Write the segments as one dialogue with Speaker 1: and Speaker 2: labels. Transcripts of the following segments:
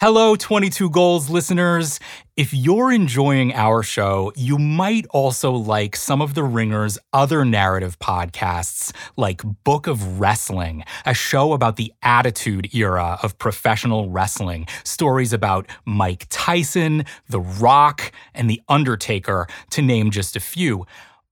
Speaker 1: Hello, 22 Goals listeners. If you're enjoying our show, you might also like some of The Ringer's other narrative podcasts, like Book of Wrestling, a show about the attitude era of professional wrestling, stories about Mike Tyson, The Rock, and The Undertaker, to name just a few.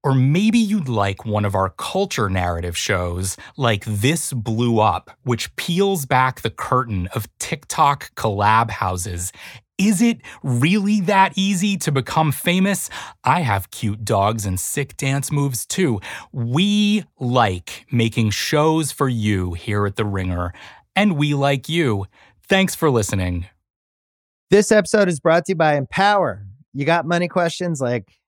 Speaker 1: Or maybe you'd like one of our culture narrative shows, like This Blew Up, which peels back the curtain of TikTok collab houses. Is it really that easy to become famous? I have cute dogs and sick dance moves too. We like making shows for you here at The Ringer, and we like you. Thanks for listening.
Speaker 2: This episode is brought to you by Empower. You got money questions like,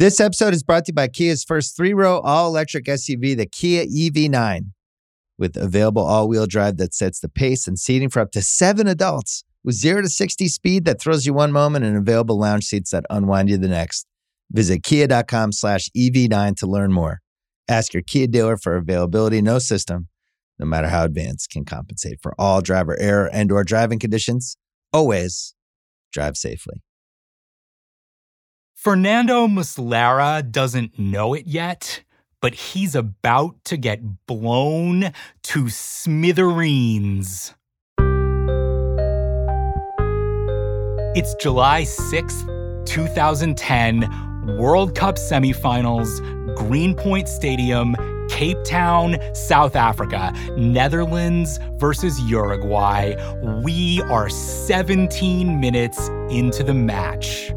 Speaker 2: This episode is brought to you by Kia's first three row all electric SUV, the Kia EV9, with available all wheel drive that sets the pace and seating for up to seven adults, with zero to 60 speed that throws you one moment and available lounge seats that unwind you the next. Visit kia.com slash EV9 to learn more. Ask your Kia dealer for availability. No system, no matter how advanced, can compensate for all driver error and or driving conditions. Always drive safely.
Speaker 1: Fernando Muslera doesn't know it yet, but he's about to get blown to smithereens. It's July 6th, 2010, World Cup semifinals, Greenpoint Stadium, Cape Town, South Africa, Netherlands versus Uruguay. We are 17 minutes into the match.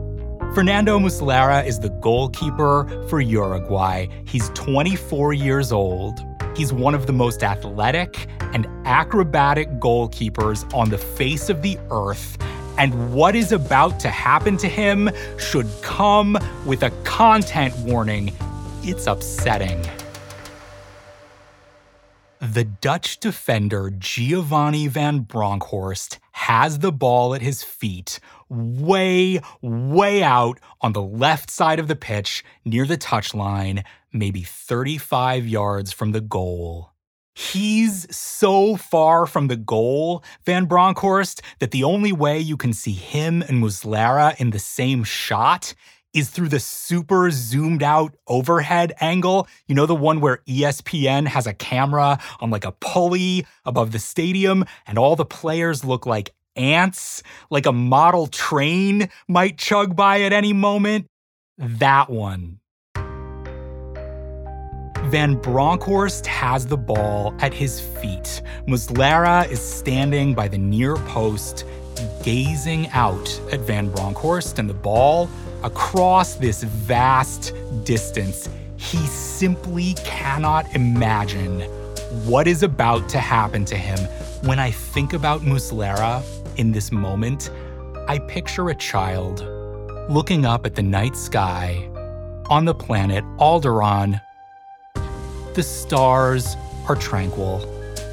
Speaker 1: Fernando Muslera is the goalkeeper for Uruguay. He's 24 years old. He's one of the most athletic and acrobatic goalkeepers on the face of the earth. And what is about to happen to him should come with a content warning. It's upsetting. The Dutch defender Giovanni van Bronckhorst has the ball at his feet, way, way out on the left side of the pitch near the touchline, maybe 35 yards from the goal. He's so far from the goal, Van Bronckhorst, that the only way you can see him and Muslera in the same shot is through the super zoomed out overhead angle. You know, the one where ESPN has a camera on like a pulley above the stadium and all the players look like ants, like a model train might chug by at any moment. That one. Van Bronckhorst has the ball at his feet. Muslera is standing by the near post, gazing out at Van Bronckhorst and the ball across this vast distance. He simply cannot imagine what is about to happen to him. When I think about Muslera in this moment, I picture a child looking up at the night sky on the planet Alderaan. The stars are tranquil.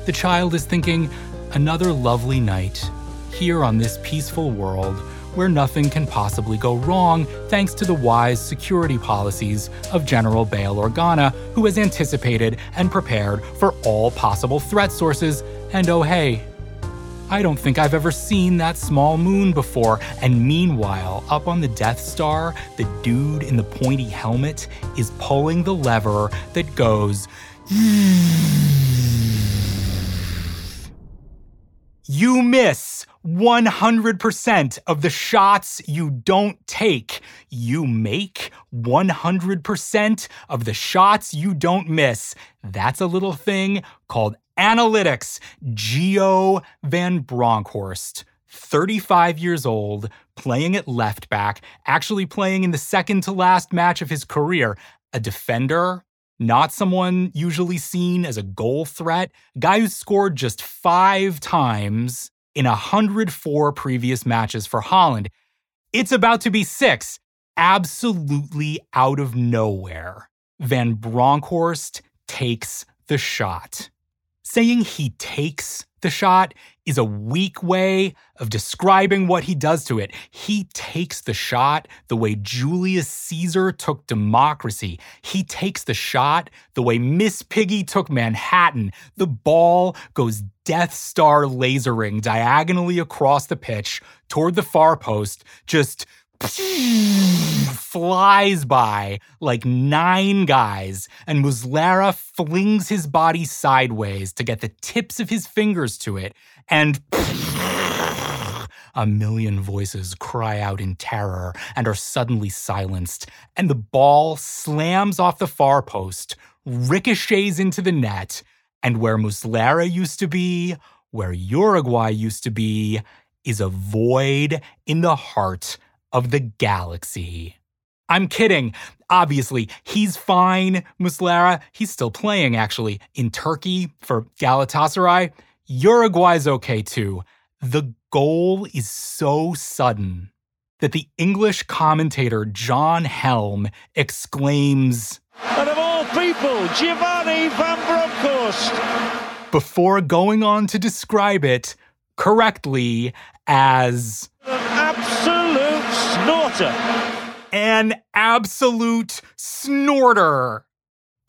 Speaker 1: The child is thinking, another lovely night here on this peaceful world where nothing can possibly go wrong thanks to the wise security policies of General Bail Organa, who has anticipated and prepared for all possible threat sources. And oh, hey, I don't think I've ever seen that small moon before. And meanwhile, up on the Death Star, the dude in the pointy helmet is pulling the lever that goes. You miss 100% of the shots you don't take. You make 100% of the shots you don't miss. That's a little thing called analytics. Gio Van Bronckhorst. 35 years old, playing at left back, actually playing in the second to last match of his career, a defender, not someone usually seen as a goal threat, guy who scored just five times in 104 previous matches for Holland. It's about to be six. Absolutely out of nowhere, Van Bronckhorst takes the shot. Saying he takes the shot is a weak way of describing what he does to it. He takes the shot the way Julius Caesar took democracy. He takes the shot the way Miss Piggy took Manhattan. The ball goes Death Star lasering diagonally across the pitch toward the far post, just flies by like nine guys, and Muslera flings his body sideways to get the tips of his fingers to it, and a million voices cry out in terror and are suddenly silenced, and the ball slams off the far post, ricochets into the net, and where Muslera used to be, where Uruguay used to be, is a void in the heart of the galaxy. I'm kidding. Obviously, he's fine, Muslera. He's still playing, actually, in Turkey for Galatasaray. Uruguay's okay too. The goal is so sudden that the English commentator John Helm exclaims,
Speaker 3: And of all people, Giovanni Van Bronckhorst.
Speaker 1: Before going on to describe it correctly as
Speaker 3: snorter.
Speaker 1: An absolute snorter.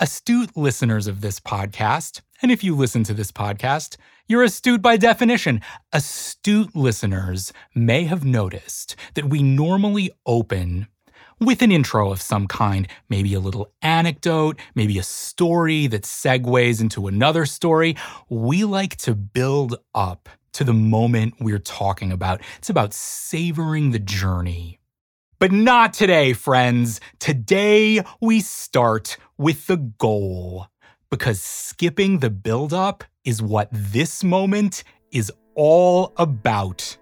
Speaker 1: Astute listeners of this podcast, and if you listen to this podcast, you're astute by definition. Astute listeners may have noticed that we normally open with an intro of some kind, maybe a little anecdote, maybe a story that segues into another story. We like to build up to the moment we're talking about. It's about savoring the journey. But not today, friends. Today we start with the goal. Because skipping the build-up is what this moment is all about.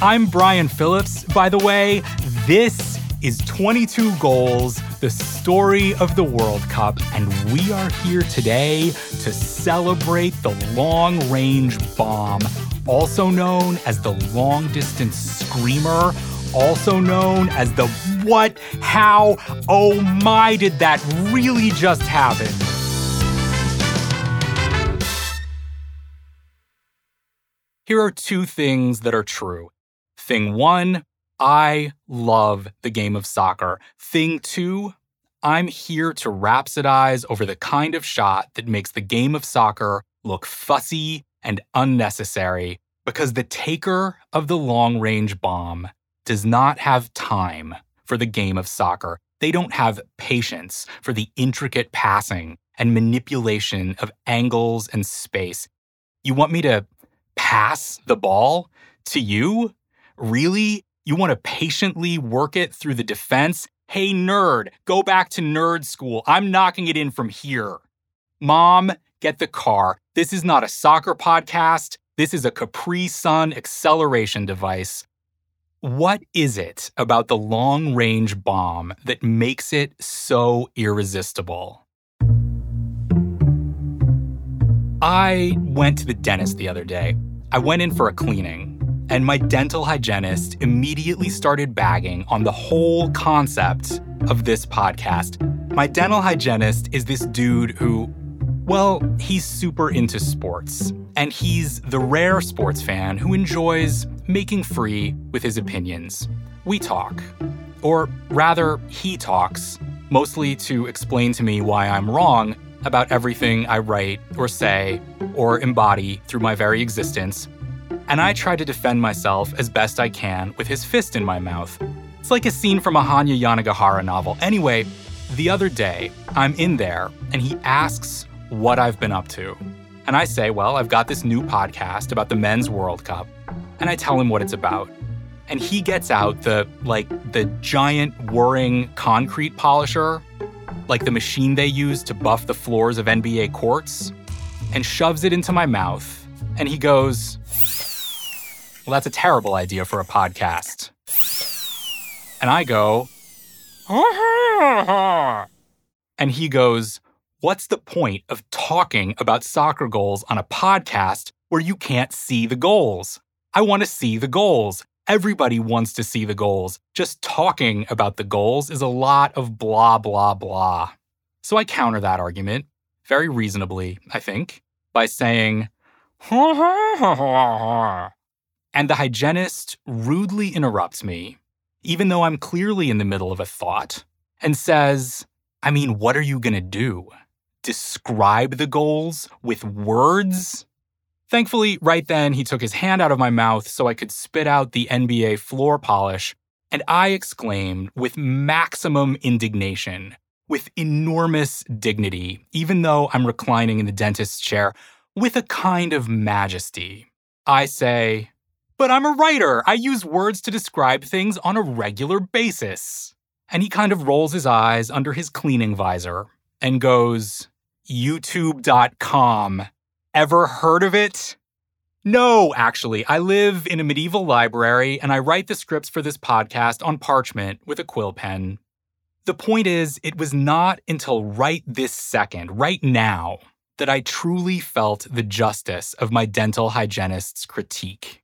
Speaker 1: I'm Brian Phillips, by the way. This is 22 Goals, the story of the World Cup, and we are here today to celebrate the long range bomb, also known as the long distance screamer, also known as the what, how, oh my, did that really just happen? Here are two things that are true. Thing one, I love the game of soccer. Thing two, I'm here to rhapsodize over the kind of shot that makes the game of soccer look fussy and unnecessary because the taker of the long range bomb does not have time for the game of soccer. They don't have patience for the intricate passing and manipulation of angles and space. You want me to pass the ball to you? Really? You want to patiently work it through the defense? Hey, nerd, go back to nerd school. I'm knocking it in from here. Mom, get the car. This is not a soccer podcast. This is a Capri Sun acceleration device. What is it about the long range bomb that makes it so irresistible? I went to the dentist the other day. I went in for a cleaning and my dental hygienist immediately started bagging on the whole concept of this podcast. My dental hygienist is this dude who, well, he's super into sports, and he's the rare sports fan who enjoys making free with his opinions. We talk. Or rather, he talks, mostly to explain to me why I'm wrong about everything I write or say or embody through my very existence and I mm-hmm. try to defend myself as best I can with his fist in my mouth. It's like a scene from a Hanya Yanagihara novel. Anyway, the other day, I'm in there and he asks what I've been up to. And I say, well, I've got this new podcast about the Men's World Cup. And I tell him what it's about. And he gets out the, like, the giant whirring concrete polisher, like the machine they use to buff the floors of NBA courts, and shoves it into my mouth. And he goes, well, that's a terrible idea for a podcast. And I go, and he goes, What's the point of talking about soccer goals on a podcast where you can't see the goals? I want to see the goals. Everybody wants to see the goals. Just talking about the goals is a lot of blah, blah, blah. So I counter that argument, very reasonably, I think, by saying, and the hygienist rudely interrupts me, even though I'm clearly in the middle of a thought, and says, I mean, what are you going to do? Describe the goals with words? Thankfully, right then, he took his hand out of my mouth so I could spit out the NBA floor polish, and I exclaimed with maximum indignation, with enormous dignity, even though I'm reclining in the dentist's chair, with a kind of majesty. I say, But I'm a writer. I use words to describe things on a regular basis. And he kind of rolls his eyes under his cleaning visor and goes, YouTube.com. Ever heard of it? No, actually. I live in a medieval library and I write the scripts for this podcast on parchment with a quill pen. The point is, it was not until right this second, right now, that I truly felt the justice of my dental hygienist's critique.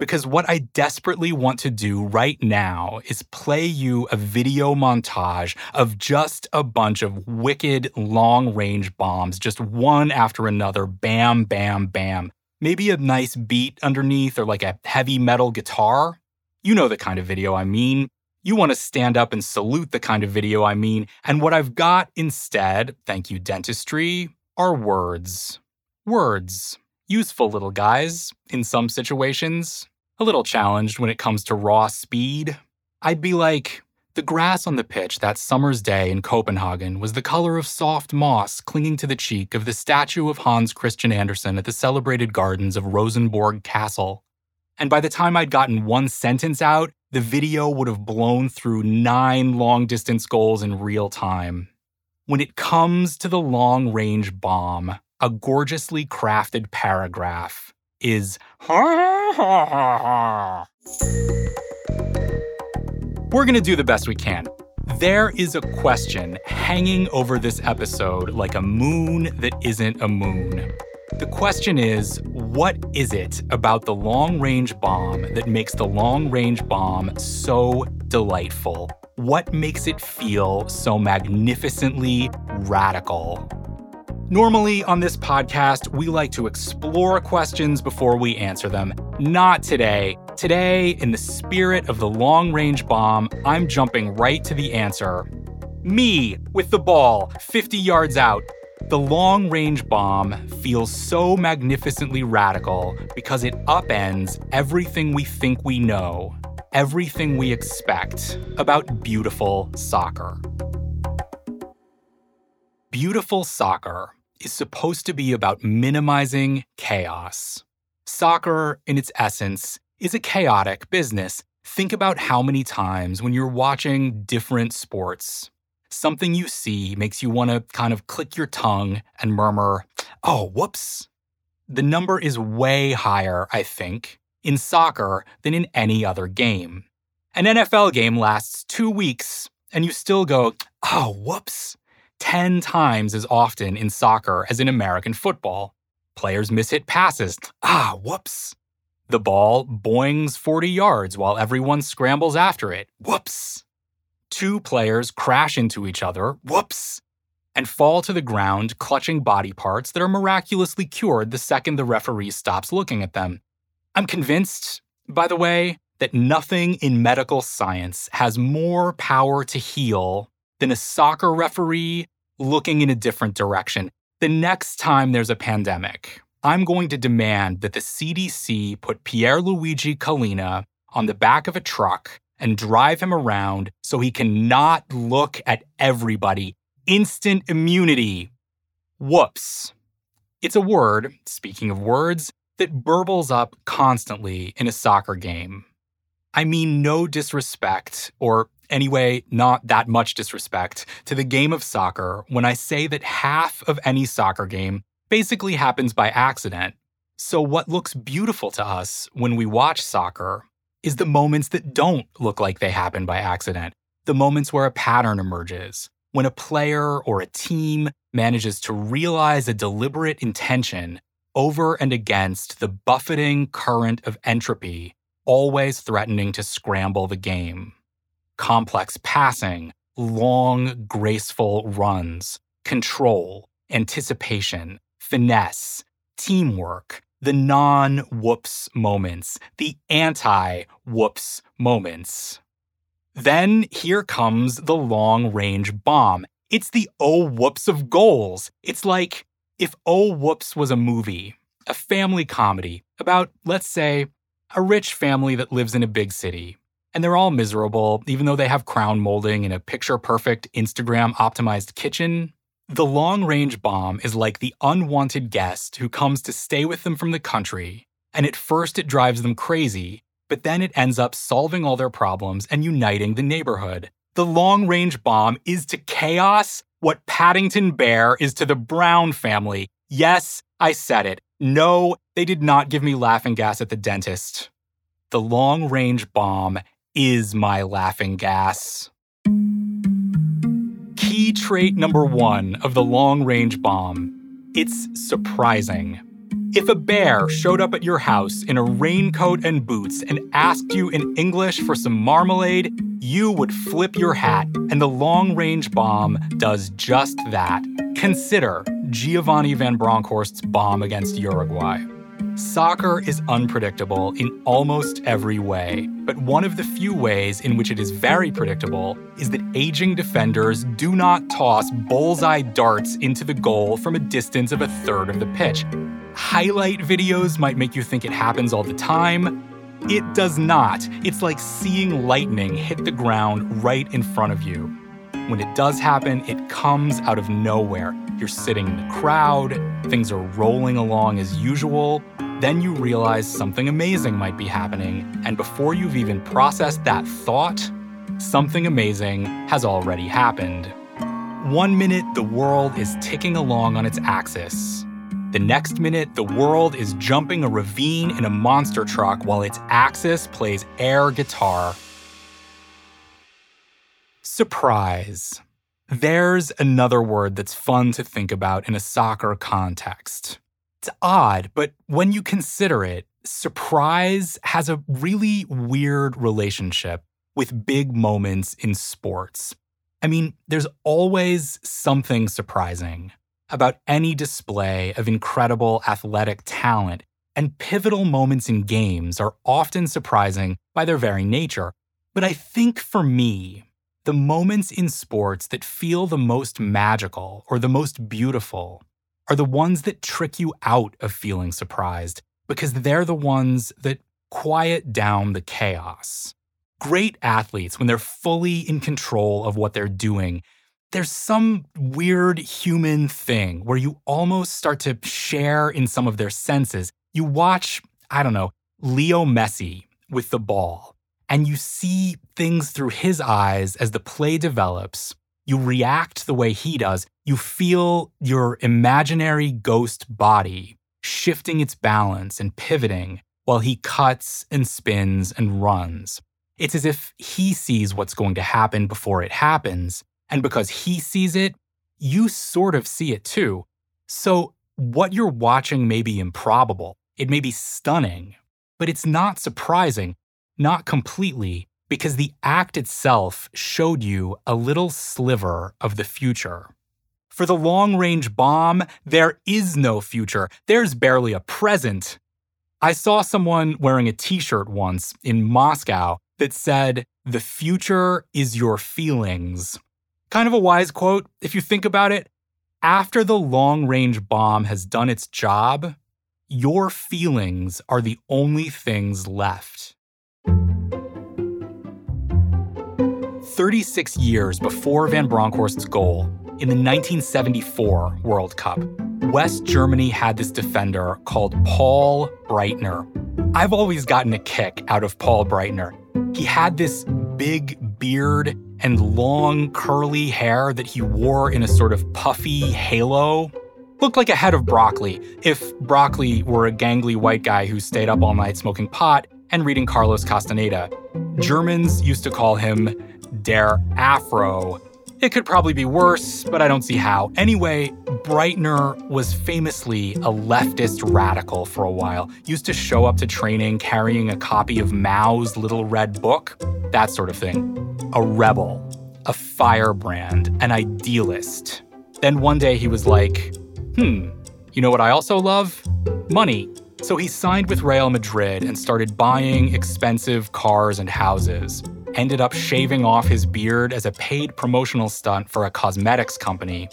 Speaker 1: Because what I desperately want to do right now is play you a video montage of just a bunch of wicked long range bombs, just one after another, bam, bam, bam. Maybe a nice beat underneath or like a heavy metal guitar. You know the kind of video I mean. You want to stand up and salute the kind of video I mean. And what I've got instead, thank you, dentistry, are words. Words. Useful little guys in some situations. A little challenged when it comes to raw speed. I'd be like, the grass on the pitch that summer's day in Copenhagen was the color of soft moss clinging to the cheek of the statue of Hans Christian Andersen at the celebrated gardens of Rosenborg Castle. And by the time I'd gotten one sentence out, the video would have blown through nine long distance goals in real time. When it comes to the long range bomb, a gorgeously crafted paragraph is We're going to do the best we can. There is a question hanging over this episode like a moon that isn't a moon. The question is what is it about the long range bomb that makes the long range bomb so delightful? What makes it feel so magnificently radical? Normally on this podcast, we like to explore questions before we answer them. Not today. Today, in the spirit of the long range bomb, I'm jumping right to the answer. Me with the ball, 50 yards out. The long range bomb feels so magnificently radical because it upends everything we think we know everything we expect about beautiful soccer. Beautiful soccer is supposed to be about minimizing chaos. Soccer, in its essence, is a chaotic business. Think about how many times when you're watching different sports, something you see makes you want to kind of click your tongue and murmur, oh, whoops. The number is way higher, I think, in soccer than in any other game. An NFL game lasts two weeks, and you still go, oh, whoops, 10 times as often in soccer as in American football. Players miss hit passes, ah, whoops. The ball boings 40 yards while everyone scrambles after it, whoops. Two players crash into each other, whoops, and fall to the ground clutching body parts that are miraculously cured the second the referee stops looking at them. I'm convinced, by the way, that nothing in medical science has more power to heal than a soccer referee looking in a different direction. The next time there's a pandemic, I'm going to demand that the CDC put Pierluigi Collina on the back of a truck and drive him around so he can not look at everybody. Instant immunity. Whoops. It's a word, speaking of words, that burbles up constantly in a soccer game. I mean no disrespect, or anyway, not that much disrespect, to the game of soccer when I say that half of any soccer game basically happens by accident. So, what looks beautiful to us when we watch soccer is the moments that don't look like they happen by accident, the moments where a pattern emerges, when a player or a team manages to realize a deliberate intention over and against the buffeting current of entropy, always threatening to scramble the game. Complex passing, long, graceful runs, control, anticipation, finesse, teamwork, the non whoops moments, the anti whoops moments. Then here comes the long range bomb. It's the oh whoops of goals. It's like if oh whoops was a movie, a family comedy about, let's say, a rich family that lives in a big city. And they're all miserable, even though they have crown molding in a picture perfect, Instagram optimized kitchen. The long range bomb is like the unwanted guest who comes to stay with them from the country. And at first it drives them crazy, but then it ends up solving all their problems and uniting the neighborhood. The long range bomb is to chaos what Paddington Bear is to the Brown family. Yes, I said it. No, they did not give me laughing gas at the dentist. The long range bomb is my laughing gas. Key trait number one of the long range bomb it's surprising. If a bear showed up at your house in a raincoat and boots and asked you in English for some marmalade, you would flip your hat, and the long range bomb does just that. Consider Giovanni Van Bronckhorst's bomb against Uruguay. Soccer is unpredictable in almost every way, but one of the few ways in which it is very predictable is that aging defenders do not toss bullseye darts into the goal from a distance of a third of the pitch. Highlight videos might make you think it happens all the time. It does not. It's like seeing lightning hit the ground right in front of you. When it does happen, it comes out of nowhere. You're sitting in the crowd, things are rolling along as usual. Then you realize something amazing might be happening, and before you've even processed that thought, something amazing has already happened. One minute, the world is ticking along on its axis. The next minute, the world is jumping a ravine in a monster truck while its axis plays air guitar. Surprise. There's another word that's fun to think about in a soccer context. It's odd, but when you consider it, surprise has a really weird relationship with big moments in sports. I mean, there's always something surprising about any display of incredible athletic talent, and pivotal moments in games are often surprising by their very nature. But I think for me, the moments in sports that feel the most magical or the most beautiful are the ones that trick you out of feeling surprised because they're the ones that quiet down the chaos. Great athletes, when they're fully in control of what they're doing, there's some weird human thing where you almost start to share in some of their senses. You watch, I don't know, Leo Messi with the ball, and you see things through his eyes as the play develops. You react the way he does. You feel your imaginary ghost body shifting its balance and pivoting while he cuts and spins and runs. It's as if he sees what's going to happen before it happens and because he sees it, you sort of see it too. So, what you're watching may be improbable, it may be stunning, but it's not surprising, not completely, because the act itself showed you a little sliver of the future. For the long range bomb, there is no future, there's barely a present. I saw someone wearing a t shirt once in Moscow that said, The future is your feelings. Kind of a wise quote, if you think about it. After the long range bomb has done its job, your feelings are the only things left. 36 years before Van Bronckhorst's goal, in the 1974 World Cup, West Germany had this defender called Paul Breitner. I've always gotten a kick out of Paul Breitner. He had this big beard and long curly hair that he wore in a sort of puffy halo. Looked like a head of broccoli if broccoli were a gangly white guy who stayed up all night smoking pot and reading Carlos Castaneda. Germans used to call him Der Afro, It could probably be worse, but I don't see how. Anyway, Breitner was famously a leftist radical for a while. Used to show up to training carrying a copy of Mao's Little Red Book, that sort of thing. A rebel, a firebrand, an idealist. Then one day he was like, hmm, you know what I also love? Money. So he signed with Real Madrid and started buying expensive cars and houses ended up shaving off his beard as a paid promotional stunt for a cosmetics company.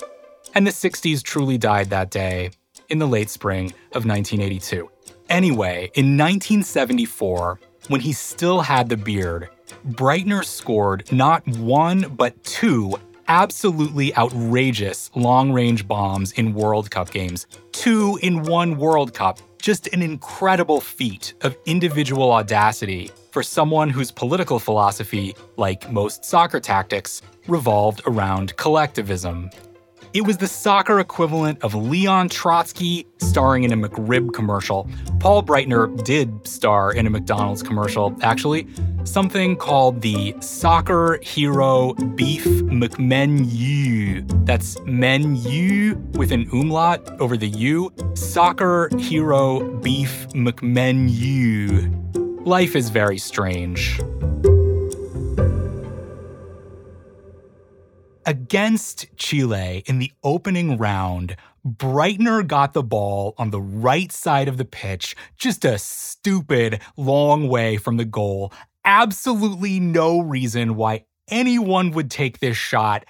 Speaker 1: And the 60s truly died that day, in the late spring of 1982. Anyway, in 1974, when he still had the beard, Breitner scored not one, but two absolutely outrageous long range bombs in World Cup games. Two in one World Cup. Just an incredible feat of individual audacity for someone whose political philosophy, like most soccer tactics, revolved around collectivism. It was the soccer equivalent of Leon Trotsky starring in a McRib commercial. Paul Breitner did star in a McDonald's commercial, actually, something called the Soccer Hero Beef McMenu. That's menu with an umlaut over the U. Soccer Hero Beef McMenu. Life is very strange. Against Chile in the opening round, Breitner got the ball on the right side of the pitch, just a stupid long way from the goal. Absolutely no reason why anyone would take this shot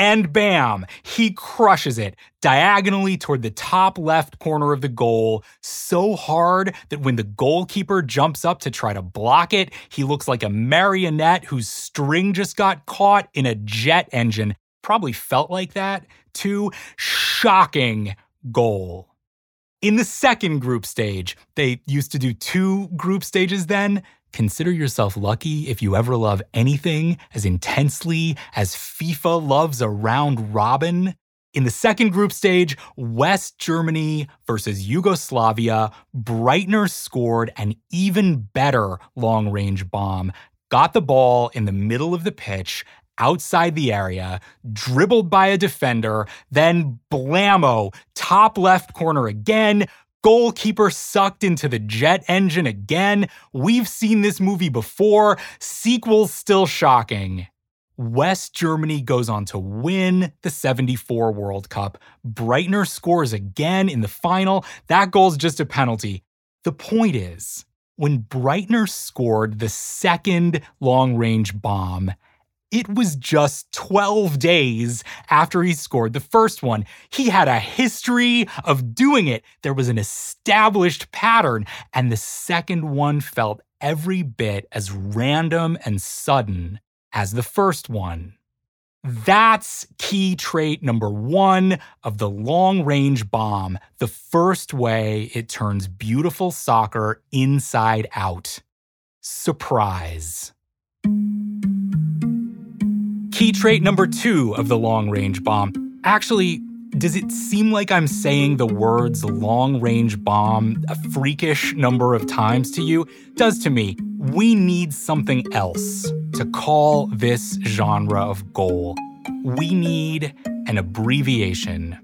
Speaker 1: and bam, he crushes it diagonally toward the top left corner of the goal so hard that when the goalkeeper jumps up to try to block it, he looks like a marionette whose string just got caught in a jet engine. Probably felt like that too. Shocking goal. In the second group stage, they used to do two group stages then. Consider yourself lucky if you ever love anything as intensely as FIFA loves a round robin. In the second group stage, West Germany versus Yugoslavia, Breitner scored an even better long range bomb, got the ball in the middle of the pitch, outside the area, dribbled by a defender, then blammo, top left corner again, Goalkeeper sucked into the jet engine again. We've seen this movie before. Sequel's still shocking. West Germany goes on to win the 74 World Cup. Breitner scores again in the final. That goal's just a penalty. The point is, when Breitner scored the second long range bomb, it was just 12 days after he scored the first one. He had a history of doing it. There was an established pattern, and the second one felt every bit as random and sudden as the first one. That's key trait number one of the long range bomb, the first way it turns beautiful soccer inside out. Surprise. Key trait number two of the long range bomb. Actually, does it seem like I'm saying the words long range bomb a freakish number of times to you? Does to me. We need something else to call this genre of goal. We need an abbreviation.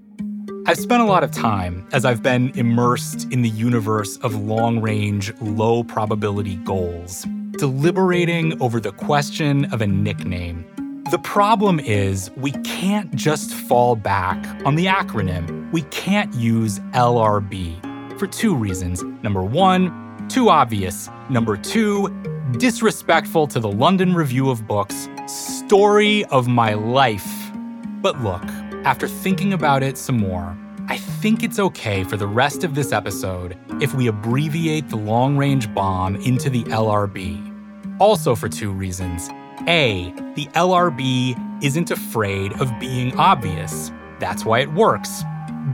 Speaker 1: I've spent a lot of time as I've been immersed in the universe of long range, low probability goals, deliberating over the question of a nickname the problem is we can't just fall back on the acronym. We can't use LRB for two reasons. Number one, too obvious. Number two, disrespectful to the London Review of Books story of my life. But look, after thinking about it some more, I think it's okay for the rest of this episode if we abbreviate the long range bomb into the LRB. Also, for two reasons. A, the LRB isn't afraid of being obvious. That's why it works.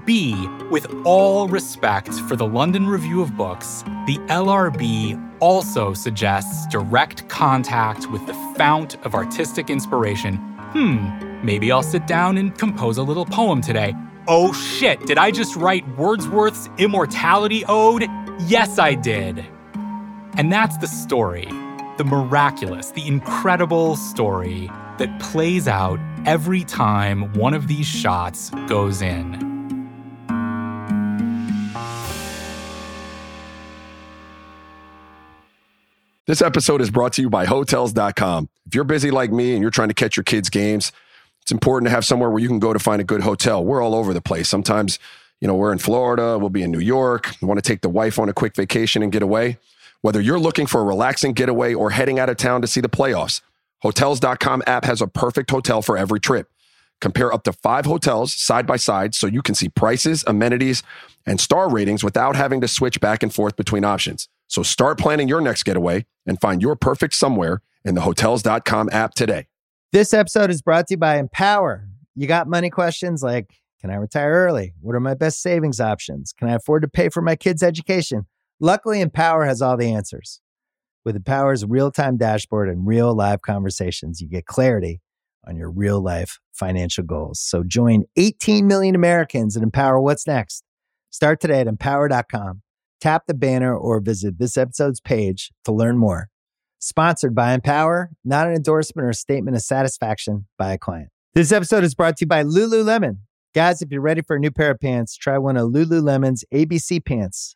Speaker 1: B, with all respect for the London Review of Books, the LRB also suggests direct contact with the fount of artistic inspiration. Hmm, maybe I'll sit down and compose a little poem today. Oh shit, did I just write Wordsworth's Immortality Ode? Yes, I did. And that's the story the miraculous, the incredible story that plays out every time one of these shots goes in.
Speaker 4: This episode is brought to you by Hotels.com. If you're busy like me and you're trying to catch your kids' games, it's important to have somewhere where you can go to find a good hotel. We're all over the place. Sometimes, you know, we're in Florida, we'll be in New York, we want to take the wife on a quick vacation and get away. Whether you're looking for a relaxing getaway or heading out of town to see the playoffs, Hotels.com app has a perfect hotel for every trip. Compare up to five hotels side by side so you can see prices, amenities, and star ratings without having to switch back and forth between options. So start planning your next getaway and find your perfect somewhere in the Hotels.com app today.
Speaker 2: This episode is brought to you by Empower. You got money questions like Can I retire early? What are my best savings options? Can I afford to pay for my kids' education? Luckily, Empower has all the answers. With Empower's real time dashboard and real live conversations, you get clarity on your real life financial goals. So join 18 million Americans and empower what's next. Start today at empower.com. Tap the banner or visit this episode's page to learn more. Sponsored by Empower, not an endorsement or a statement of satisfaction by a client. This episode is brought to you by Lululemon. Guys, if you're ready for a new pair of pants, try one of Lululemon's ABC pants.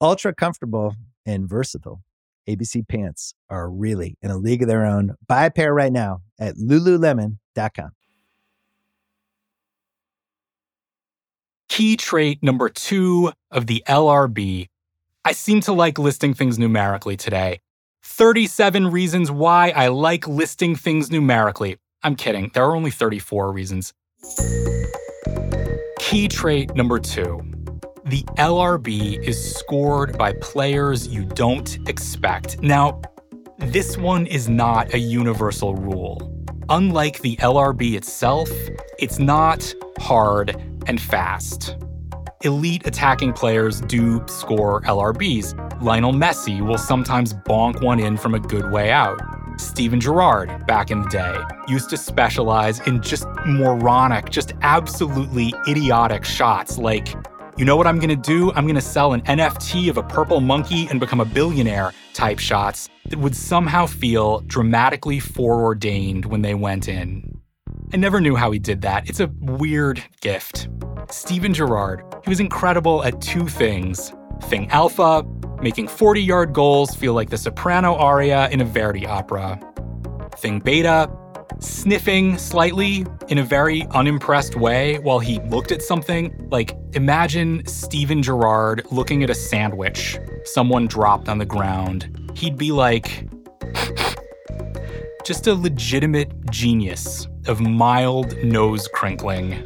Speaker 2: Ultra comfortable and versatile. ABC pants are really in a league of their own. Buy a pair right now at lululemon.com.
Speaker 1: Key trait number two of the LRB. I seem to like listing things numerically today. 37 reasons why I like listing things numerically. I'm kidding, there are only 34 reasons. Key trait number two the LRB is scored by players you don't expect. Now, this one is not a universal rule. Unlike the LRB itself, it's not hard and fast. Elite attacking players do score LRBs. Lionel Messi will sometimes bonk one in from a good way out. Steven Gerrard, back in the day, used to specialize in just moronic, just absolutely idiotic shots like you know what I'm gonna do? I'm gonna sell an NFT of a purple monkey and become a billionaire type shots that would somehow feel dramatically foreordained when they went in. I never knew how he did that. It's a weird gift. Steven Gerrard, he was incredible at two things thing alpha, making 40 yard goals feel like the soprano aria in a Verdi opera. Thing beta, sniffing slightly in a very unimpressed way while he looked at something. Like, imagine Steven Gerrard looking at a sandwich someone dropped on the ground. He'd be like, just a legitimate genius of mild nose crinkling.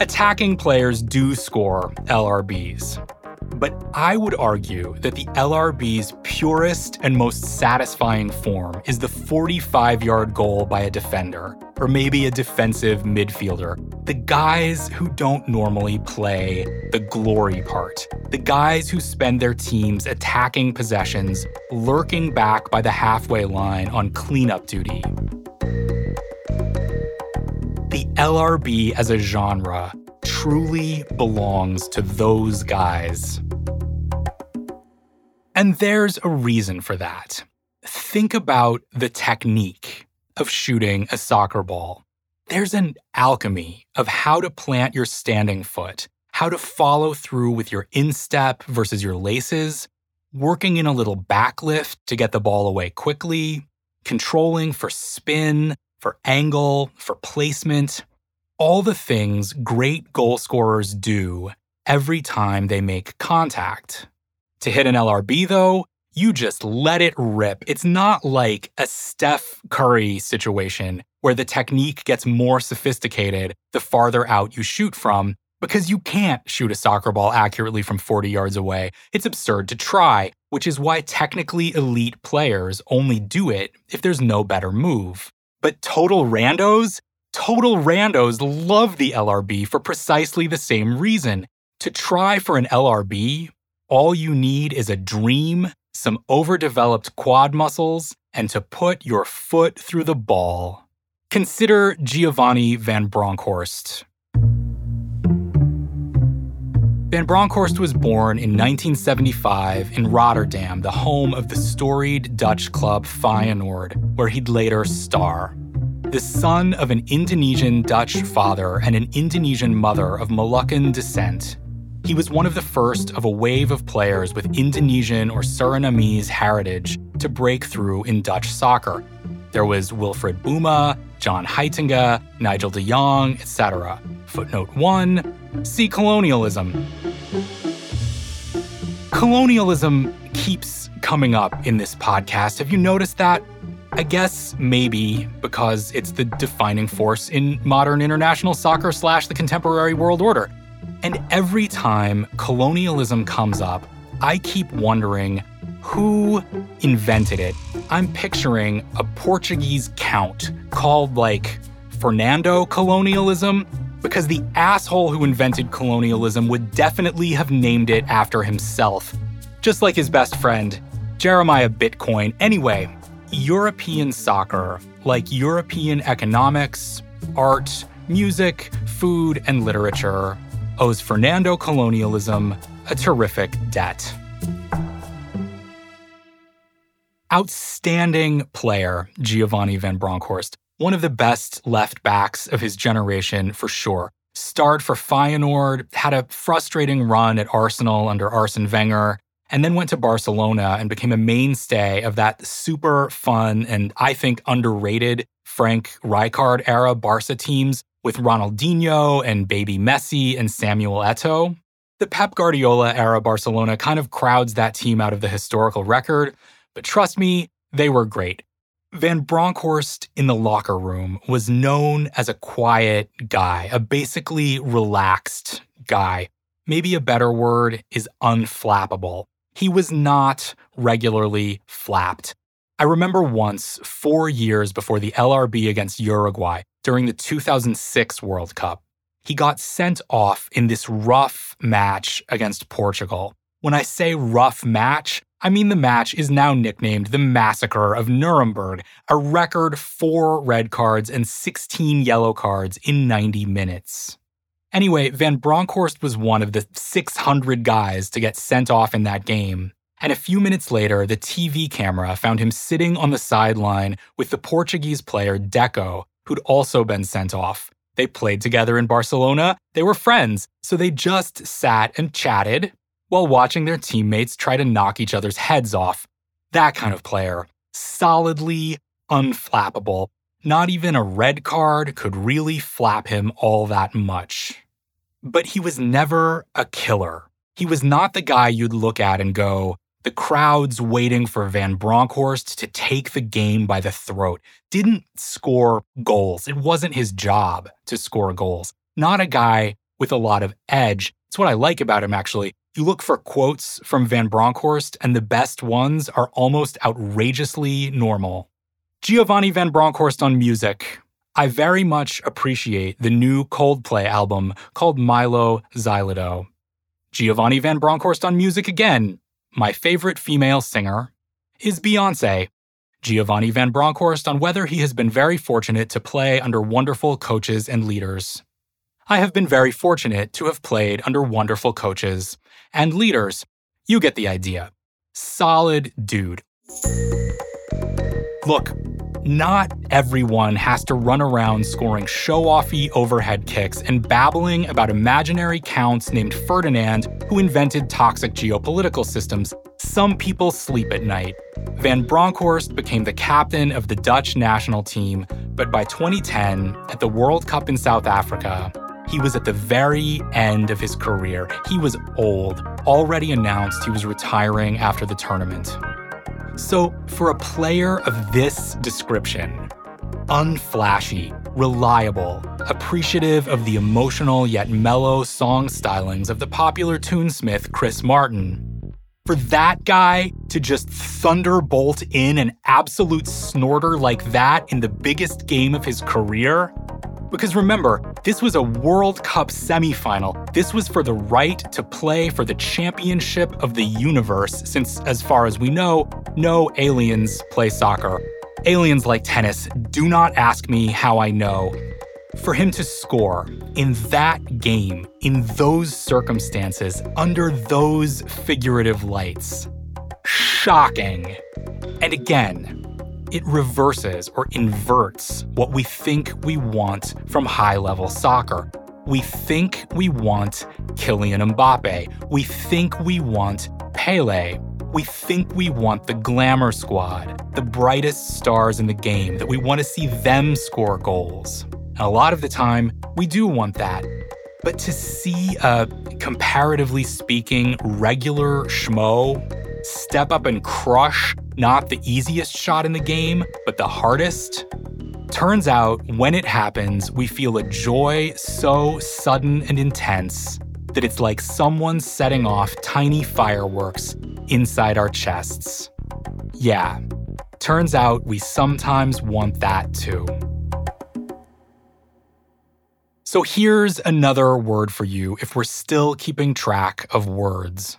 Speaker 1: Attacking players do score LRBs. But I would argue that the LRB's purest and most satisfying form is the 45 yard goal by a defender, or maybe a defensive midfielder. The guys who don't normally play the glory part. The guys who spend their teams attacking possessions, lurking back by the halfway line on cleanup duty. The LRB as a genre truly belongs to those guys. And there's a reason for that. Think about the technique of shooting a soccer ball. There's an alchemy of how to plant your standing foot, how to follow through with your instep versus your laces, working in a little backlift to get the ball away quickly, controlling for spin, for angle, for placement all the things great goal scorers do every time they make contact. To hit an LRB, though, you just let it rip. It's not like a Steph Curry situation where the technique gets more sophisticated the farther out you shoot from, because you can't shoot a soccer ball accurately from 40 yards away. It's absurd to try, which is why technically elite players only do it if there's no better move. But total randos Total randos love the LRB for precisely the same reason. To try for an LRB, all you need is a dream, some overdeveloped quad muscles, and to put your foot through the ball. Consider Giovanni van Bronckhorst. Van Bronckhorst was born in 1975 in Rotterdam, the home of the storied Dutch club Feyenoord, where he'd later star. The son of an Indonesian Dutch father and an Indonesian mother of Moluccan descent, he was one of the first of a wave of players with Indonesian or Surinamese heritage to break through in Dutch soccer. There was Wilfred Bouma, John Heitinga, Nigel de Jong, etc. Footnote 1 See colonialism. Colonialism keeps coming up in this podcast. Have you noticed that? I guess maybe because it's the defining force in modern international soccer slash the contemporary world order. And every time colonialism comes up, I keep wondering who invented it. I'm picturing a Portuguese count called like Fernando colonialism because the asshole who invented colonialism would definitely have named it after himself, just like his best friend, Jeremiah Bitcoin. Anyway, European soccer, like European economics, art, music, food, and literature, owes Fernando colonialism a terrific debt. Outstanding player, Giovanni Van Bronckhorst, one of the best left backs of his generation for sure. Starred for Feyenoord, had a frustrating run at Arsenal under Arsene Wenger, and then went to Barcelona and became a mainstay of that super fun and I think underrated Frank Rijkaard era Barca teams with Ronaldinho and baby Messi and Samuel Eto'o. The Pep Guardiola era Barcelona kind of crowds that team out of the historical record, but trust me, they were great. Van Bronckhorst in the locker room was known as a quiet guy, a basically relaxed guy. Maybe a better word is unflappable. He was not regularly flapped. I remember once, four years before the LRB against Uruguay, during the 2006 World Cup. He got sent off in this rough match against Portugal. When I say rough match, I mean the match is now nicknamed the Massacre of Nuremberg, a record four red cards and 16 yellow cards in 90 minutes. Anyway, Van Bronckhorst was one of the 600 guys to get sent off in that game. And a few minutes later, the TV camera found him sitting on the sideline with the Portuguese player Deco, who'd also been sent off. They played together in Barcelona, they were friends, so they just sat and chatted while watching their teammates try to knock each other's heads off. That kind of player. Solidly unflappable. Not even a red card could really flap him all that much. But he was never a killer. He was not the guy you'd look at and go, the crowds waiting for Van Bronckhorst to take the game by the throat didn't score goals. It wasn't his job to score goals. Not a guy with a lot of edge. It's what I like about him, actually. You look for quotes from Van Bronckhorst, and the best ones are almost outrageously normal. Giovanni Van Bronckhorst on music. I very much appreciate the new Coldplay album called Mylo Xyloto. Giovanni Van Bronckhorst on music again my favorite female singer is Beyonce. Giovanni Van Bronckhorst on whether he has been very fortunate to play under wonderful coaches and leaders. I have been very fortunate to have played under wonderful coaches and leaders. You get the idea. Solid dude. Look, not everyone has to run around scoring show offy overhead kicks and babbling about imaginary counts named Ferdinand who invented toxic geopolitical systems. Some people sleep at night. Van Bronckhorst became the captain of the Dutch national team, but by 2010, at the World Cup in South Africa, he was at the very end of his career. He was old, already announced he was retiring after the tournament. So, for a player of this description, unflashy, reliable, appreciative of the emotional yet mellow song stylings of the popular tunesmith Chris Martin, for that guy to just thunderbolt in an absolute snorter like that in the biggest game of his career, Because remember, this was a World Cup semifinal. This was for the right to play for the championship of the universe, since, as far as we know, no aliens play soccer. Aliens like tennis. Do not ask me how I know. For him to score in that game, in those circumstances, under those figurative lights, shocking. And again, it reverses or inverts what we think we want from high level soccer. We think we want Kylian Mbappe. We think we want Pele. We think we want the glamour squad, the brightest stars in the game, that we want to see them score goals. And a lot of the time, we do want that. But to see a, comparatively speaking, regular schmo step up and crush not the easiest shot in the game, but the hardest? Turns out, when it happens, we feel a joy so sudden and intense that it's like someone setting off tiny fireworks inside our chests. Yeah, turns out we sometimes want that too. So here's another word for you if we're still keeping track of words.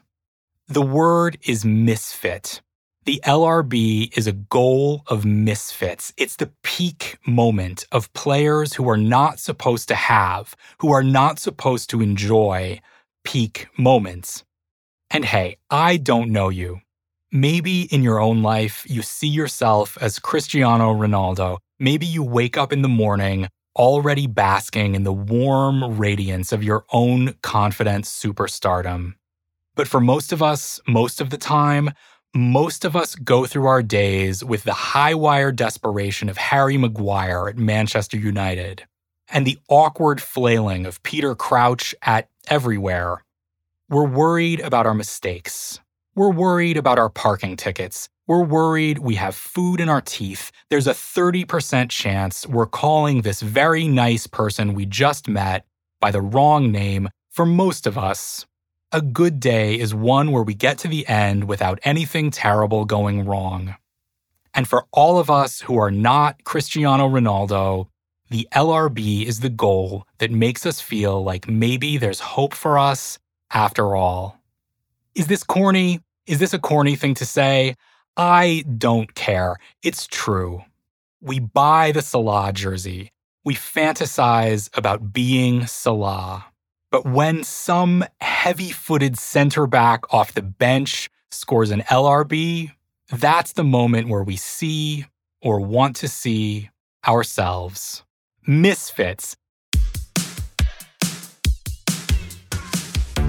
Speaker 1: The word is misfit. The LRB is a goal of misfits. It's the peak moment of players who are not supposed to have, who are not supposed to enjoy peak moments. And hey, I don't know you. Maybe in your own life, you see yourself as Cristiano Ronaldo. Maybe you wake up in the morning already basking in the warm radiance of your own confident superstardom. But for most of us, most of the time, most of us go through our days with the high wire desperation of Harry Maguire at Manchester United and the awkward flailing of Peter Crouch at everywhere. We're worried about our mistakes. We're worried about our parking tickets. We're worried we have food in our teeth. There's a 30% chance we're calling this very nice person we just met by the wrong name for most of us. A good day is one where we get to the end without anything terrible going wrong. And for all of us who are not Cristiano Ronaldo, the LRB is the goal that makes us feel like maybe there's hope for us after all. Is this corny? Is this a corny thing to say? I don't care. It's true. We buy the Salah jersey. We fantasize about being Salah. But when some heavy footed center back off the bench scores an LRB, that's the moment where we see or want to see ourselves. Misfits.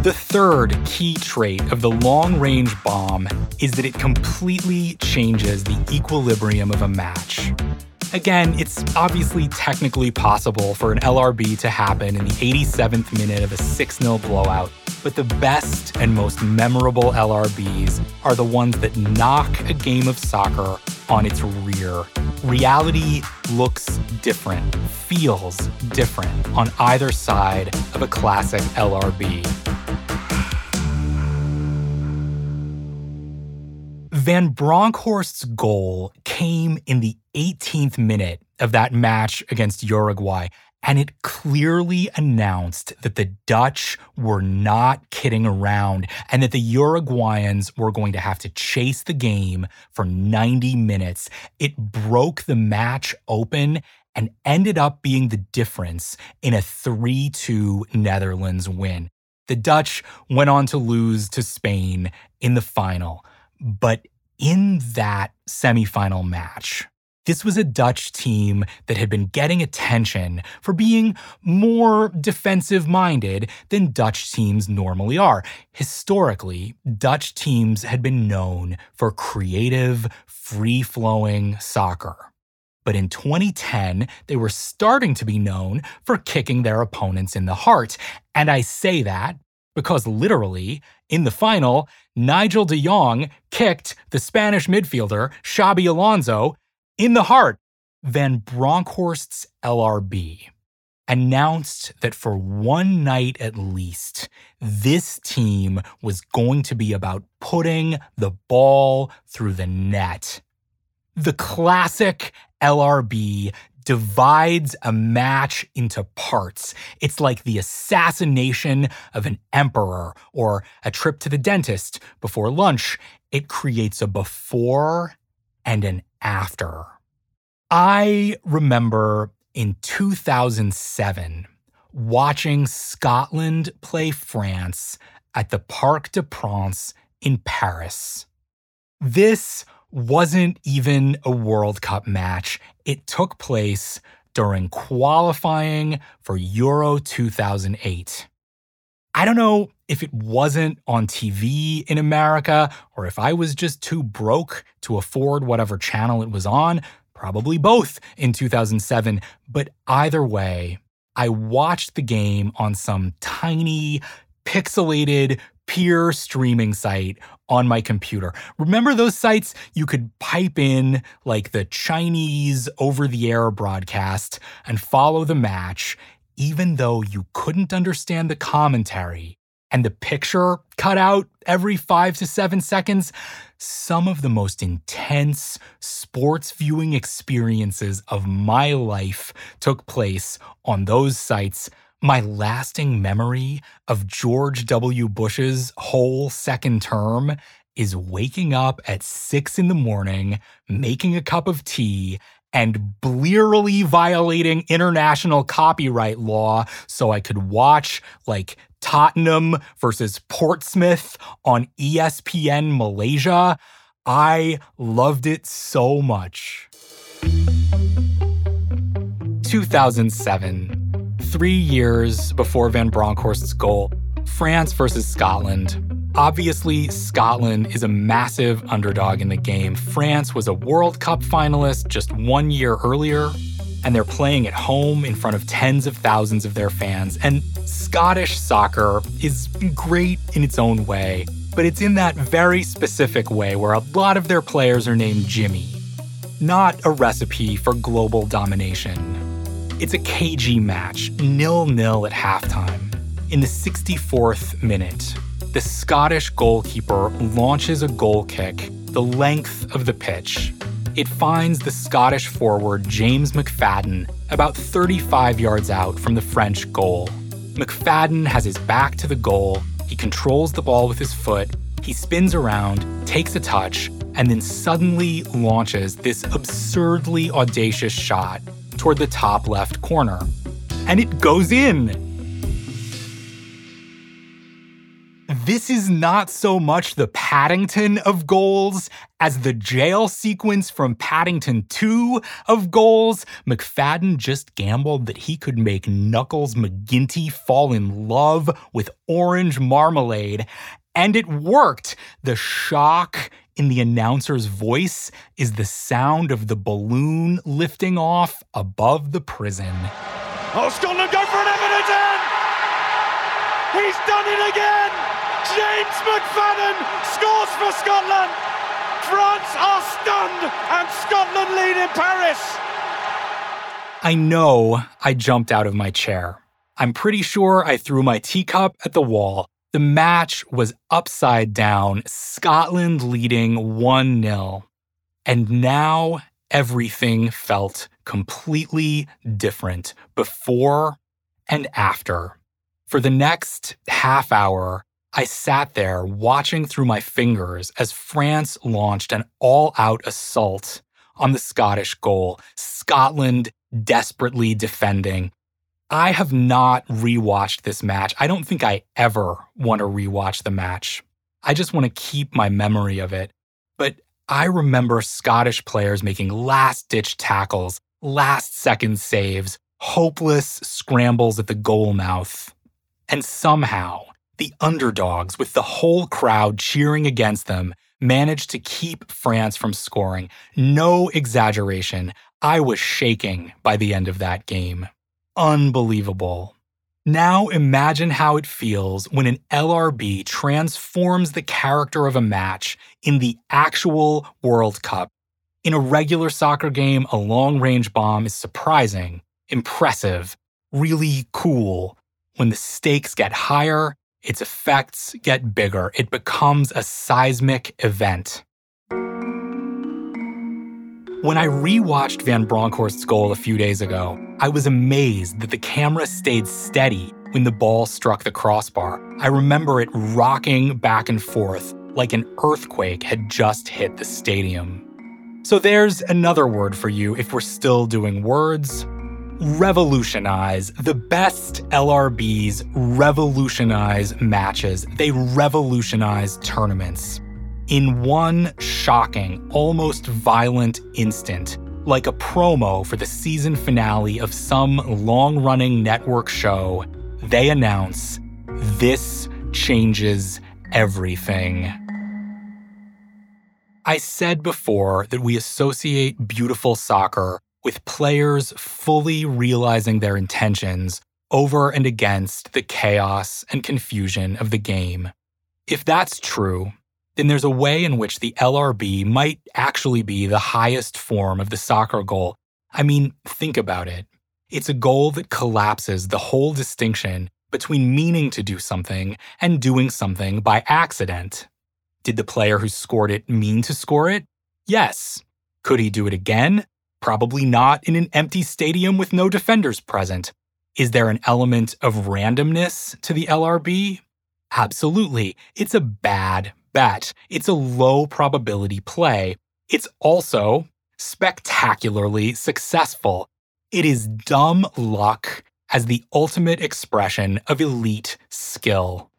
Speaker 1: The third key trait of the long range bomb is that it completely changes the equilibrium of a match. Again, it's obviously technically possible for an LRB to happen in the 87th minute of a 6 0 blowout, but the best and most memorable LRBs are the ones that knock a game of soccer on its rear. Reality looks different, feels different on either side of a classic LRB. Van Bronckhorst's goal came in the 18th minute of that match against Uruguay, and it clearly announced that the Dutch were not kidding around and that the Uruguayans were going to have to chase the game for 90 minutes. It broke the match open and ended up being the difference in a 3 2 Netherlands win. The Dutch went on to lose to Spain in the final, but in that semifinal match, this was a Dutch team that had been getting attention for being more defensive minded than Dutch teams normally are. Historically, Dutch teams had been known for creative, free flowing soccer. But in 2010, they were starting to be known for kicking their opponents in the heart. And I say that because literally, in the final, Nigel de Jong kicked the Spanish midfielder Xabi Alonso in the heart. Van Bronckhorst's LRB announced that for one night at least, this team was going to be about putting the ball through the net. The classic LRB divides a match into parts. It's like the assassination of an emperor or a trip to the dentist before lunch. It creates a before and an after. I remember in 2007 watching Scotland play France at the Parc des Princes in Paris. This wasn't even a World Cup match. It took place during qualifying for Euro 2008. I don't know if it wasn't on TV in America or if I was just too broke to afford whatever channel it was on, probably both in 2007. But either way, I watched the game on some tiny, pixelated peer streaming site on my computer. Remember those sites you could pipe in like the Chinese over the air broadcast and follow the match, even though you couldn't understand the commentary and the picture cut out every five to seven seconds? Some of the most intense sports viewing experiences of my life took place on those sites my lasting memory of George W. Bush's whole second term is waking up at six in the morning, making a cup of tea, and blearily violating international copyright law so I could watch like Tottenham versus Portsmouth on ESPN Malaysia. I loved it so much. 2007 three years before Van Bronckhorst's goal, France versus Scotland. Obviously, Scotland is a massive underdog in the game. France was a World Cup finalist just one year earlier, and they're playing at home in front of tens of thousands of their fans. And Scottish soccer is great in its own way, but it's in that very specific way where a lot of their players are named Jimmy, not a recipe for global domination. It's a cagey match, nil nil at halftime. In the 64th minute, the Scottish goalkeeper launches a goal kick the length of the pitch. It finds the Scottish forward James McFadden about 35 yards out from the French goal. McFadden has his back to the goal, he controls the ball with his foot, he spins around, takes a touch, and then suddenly launches this absurdly audacious shot toward the top left corner. And it goes in. This is not so much the Paddington of goals as the jail sequence from Paddington 2 of goals. McFadden just gambled that he could make Knuckles McGinty fall in love with orange marmalade, and it worked. The shock in the announcer's voice is the sound of the balloon lifting off above the prison.
Speaker 3: Oh, Scotland go for an Evidence end! He's done it again! James McFadden scores for Scotland! France are stunned and Scotland lead in Paris!
Speaker 1: I know I jumped out of my chair. I'm pretty sure I threw my teacup at the wall. The match was upside down, Scotland leading 1 0. And now everything felt completely different before and after. For the next half hour, I sat there watching through my fingers as France launched an all out assault on the Scottish goal, Scotland desperately defending, I have not rewatched this match. I don't think I ever want to rewatch the match. I just want to keep my memory of it. But I remember Scottish players making last ditch tackles, last second saves, hopeless scrambles at the goal mouth. And somehow, the underdogs, with the whole crowd cheering against them, managed to keep France from scoring. No exaggeration. I was shaking by the end of that game unbelievable. Now imagine how it feels when an LRB transforms the character of a match in the actual World Cup. In a regular soccer game, a long range bomb is surprising, impressive, really cool. When the stakes get higher, its effects get bigger. It becomes a seismic event. When I rewatched Van Bronckhorst's goal a few days ago, I was amazed that the camera stayed steady when the ball struck the crossbar. I remember it rocking back and forth like an earthquake had just hit the stadium. So there's another word for you if we're still doing words. Revolutionize. The best LRBs revolutionize matches, they revolutionize tournaments. In one shocking, almost violent instant, like a promo for the season finale of some long running network show, they announce this changes everything. I said before that we associate beautiful soccer with players fully realizing their intentions over and against the chaos and confusion of the game. If that's true, then there's a way in which the LRB might actually be the highest form of the soccer goal. I mean, think about it. It's a goal that collapses the whole distinction between meaning to do something and doing something by accident. Did the player who scored it mean to score it? Yes. Could he do it again? Probably not in an empty stadium with no defenders present. Is there an element of randomness to the LRB? Absolutely. It's a bad bet. It's a low probability play. It's also spectacularly successful. It is dumb luck as the ultimate expression of elite skill.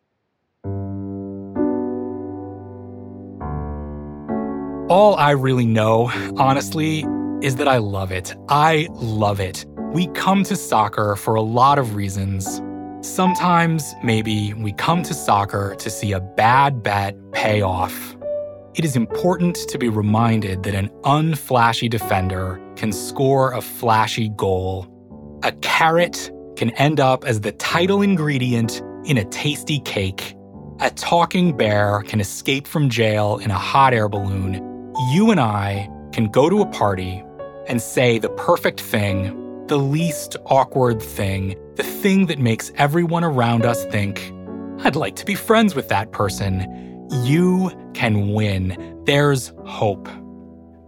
Speaker 1: All I really know, honestly, is that I love it. I love it. We come to soccer for a lot of reasons. Sometimes, maybe, we come to soccer to see a bad bet pay off. It is important to be reminded that an unflashy defender can score a flashy goal. A carrot can end up as the title ingredient in a tasty cake. A talking bear can escape from jail in a hot air balloon. You and I can go to a party and say the perfect thing, the least awkward thing, the thing that makes everyone around us think, I'd like to be friends with that person. You can win. There's hope.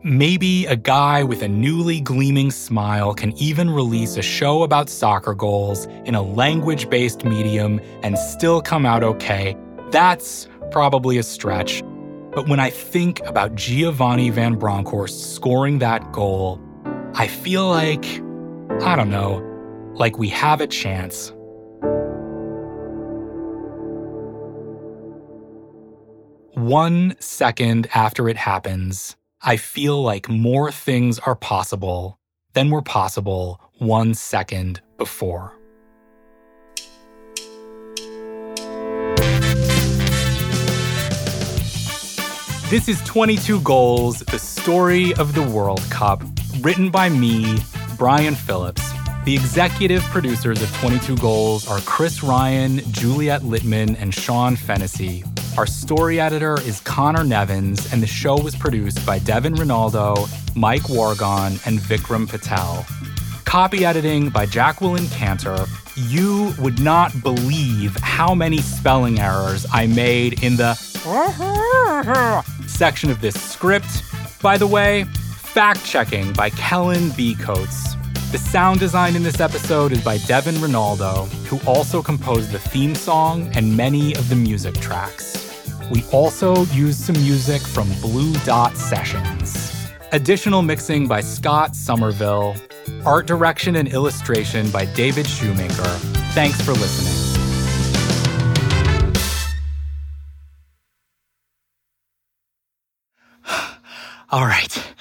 Speaker 1: Maybe a guy with a newly gleaming smile can even release a show about soccer goals in a language based medium and still come out okay. That's probably a stretch. But when I think about Giovanni Van Bronckhorst scoring that goal, I feel like, I don't know, like we have a chance. One second after it happens, I feel like more things are possible than were possible one second before. This is 22 Goals, the story of the World Cup, written by me, Brian Phillips. The executive producers of 22 Goals are Chris Ryan, Juliet Littman, and Sean Fennessy. Our story editor is Conor Nevins, and the show was produced by Devon Renaldo, Mike Wargon, and Vikram Patel. Copy editing by Jacqueline Cantor. You would not believe how many spelling errors I made in the section of this script. By the way, fact checking by Kellen B. Coates. The sound design in this episode is by Devon Renaldo, who also composed the theme song and many of the music tracks. We also used some music from Blue Dot Sessions. Additional mixing by Scott Somerville. Art direction and illustration by David Shoemaker. Thanks for listening. All right.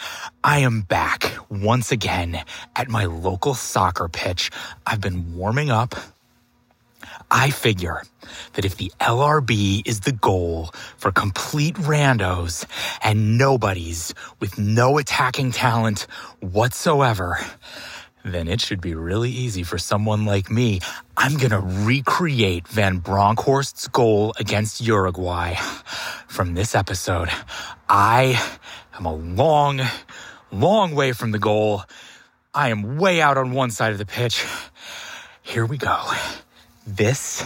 Speaker 1: I am back once again at my local soccer pitch. I've been warming up. I figure that if the LRB is the goal for complete randos and nobodies with no attacking talent whatsoever, then it should be really easy for someone like me. I'm going to recreate Van Bronckhorst's goal against Uruguay from this episode. I am a long, long way from the goal. I am way out on one side of the pitch. Here we go. This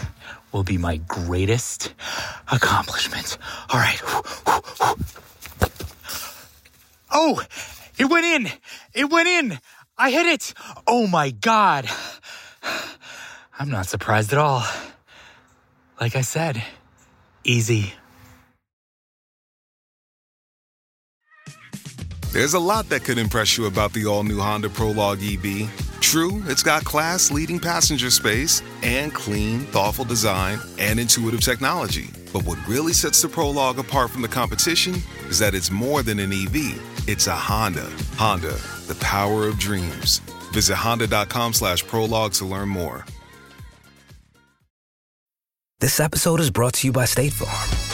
Speaker 1: will be my greatest accomplishment. All right. Oh, It went in! It went in! I hit it! Oh my god! I'm not surprised at all. Like I said, easy.
Speaker 5: There's a lot that could impress you about the all new Honda Prologue EV. True, it's got class leading passenger space and clean, thoughtful design and intuitive technology. But what really sets the Prologue apart from the competition is that it's more than an EV, it's a Honda. Honda, the power of dreams. Visit honda.com slash prologue to learn more.
Speaker 6: This episode is brought to you by State Farm.